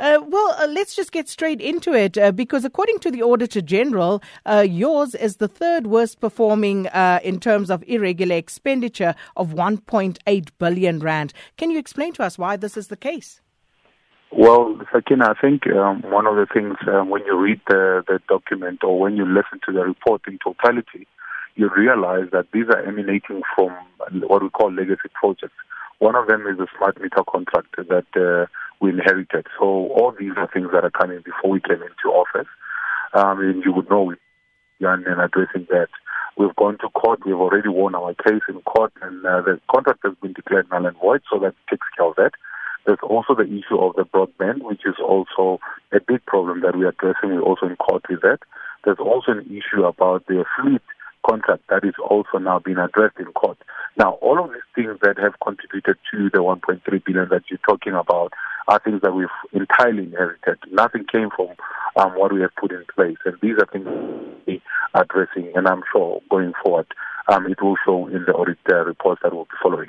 Uh, well, uh, let's just get straight into it uh, because, according to the Auditor General, uh, yours is the third worst performing uh, in terms of irregular expenditure of 1.8 billion rand. Can you explain to us why this is the case? Well, Sakina, I think um, one of the things um, when you read the, the document or when you listen to the report in totality, you realize that these are emanating from what we call legacy projects. One of them is the smart meter contract that uh, we inherited. So all these are things that are coming before we came into office. Um, and you would know done in addressing that. We've gone to court. We've already won our case in court, and uh, the contract has been declared null and void, so that takes care of that. There's also the issue of the broadband, which is also a big problem that we're addressing. We're also in court with that. There's also an issue about the fleet contract that is also now being addressed in court. Now, all of these things that have contributed to the 1.3 billion that you're talking about are things that we've entirely inherited. Nothing came from um, what we have put in place, and these are things we're addressing. And I'm sure going forward, um, it will show in the audit uh, reports that we'll be following.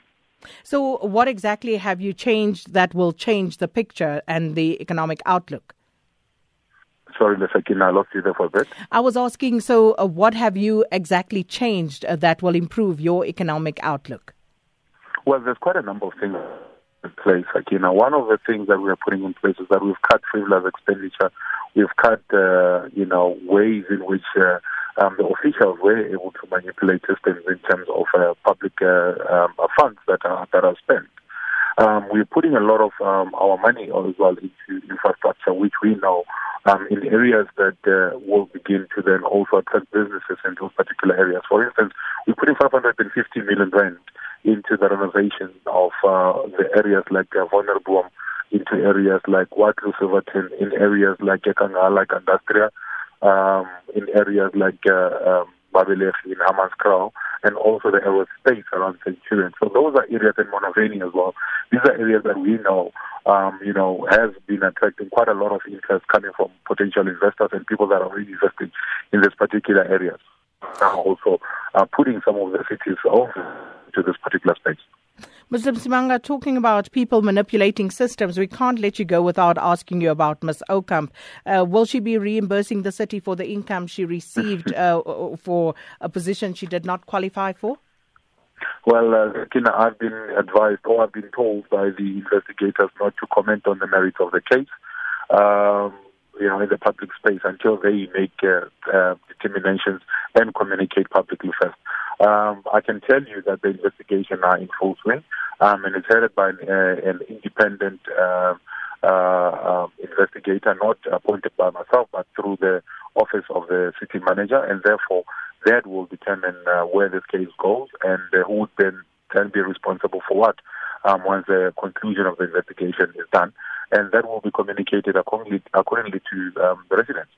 So, what exactly have you changed that will change the picture and the economic outlook? Sorry, Sakina, I lost you there for a bit. I was asking, so uh, what have you exactly changed uh, that will improve your economic outlook? Well, there's quite a number of things in place. You know, one of the things that we are putting in place is that we've cut frivolous expenditure. We've cut, uh, you know, ways in which uh, um, the officials were able to manipulate systems in terms of uh, public uh, um, funds that are that are spent. Um, we're putting a lot of um, our money as well into infrastructure, which we know um, in areas that uh, will begin to then also attract businesses in those particular areas. For instance, we're putting 550 million rand into the renovation of uh, the areas like uh, into areas like Watloo Silverton, in areas like like Industria, um, in areas like uh, um, in Hammanskraal, and also the aerospace around Centurion. So those are areas in Monaveni as well. These are areas that we know, um, you know, has been attracting quite a lot of interest coming from potential investors and people that are already investing in this particular areas. Now also uh, putting some of the cities over to this particular space. Muslim Simanga, talking about people manipulating systems, we can't let you go without asking you about Ms. Aucamp. Uh, will she be reimbursing the city for the income she received uh, for a position she did not qualify for? Well, uh, I've been advised or I've been told by the investigators not to comment on the merits of the case. Um, you know, in the public space until they make uh, uh, determinations and communicate publicly first. Um, I can tell you that the investigation are in full swing, um, and it's headed by an, uh, an independent uh, uh, investigator, not appointed by myself, but through the office of the city manager, and therefore that will determine uh, where this case goes and who would then then be responsible for what um, once the conclusion of the investigation is done, and that will be communicated accordingly, accordingly to um, the residents.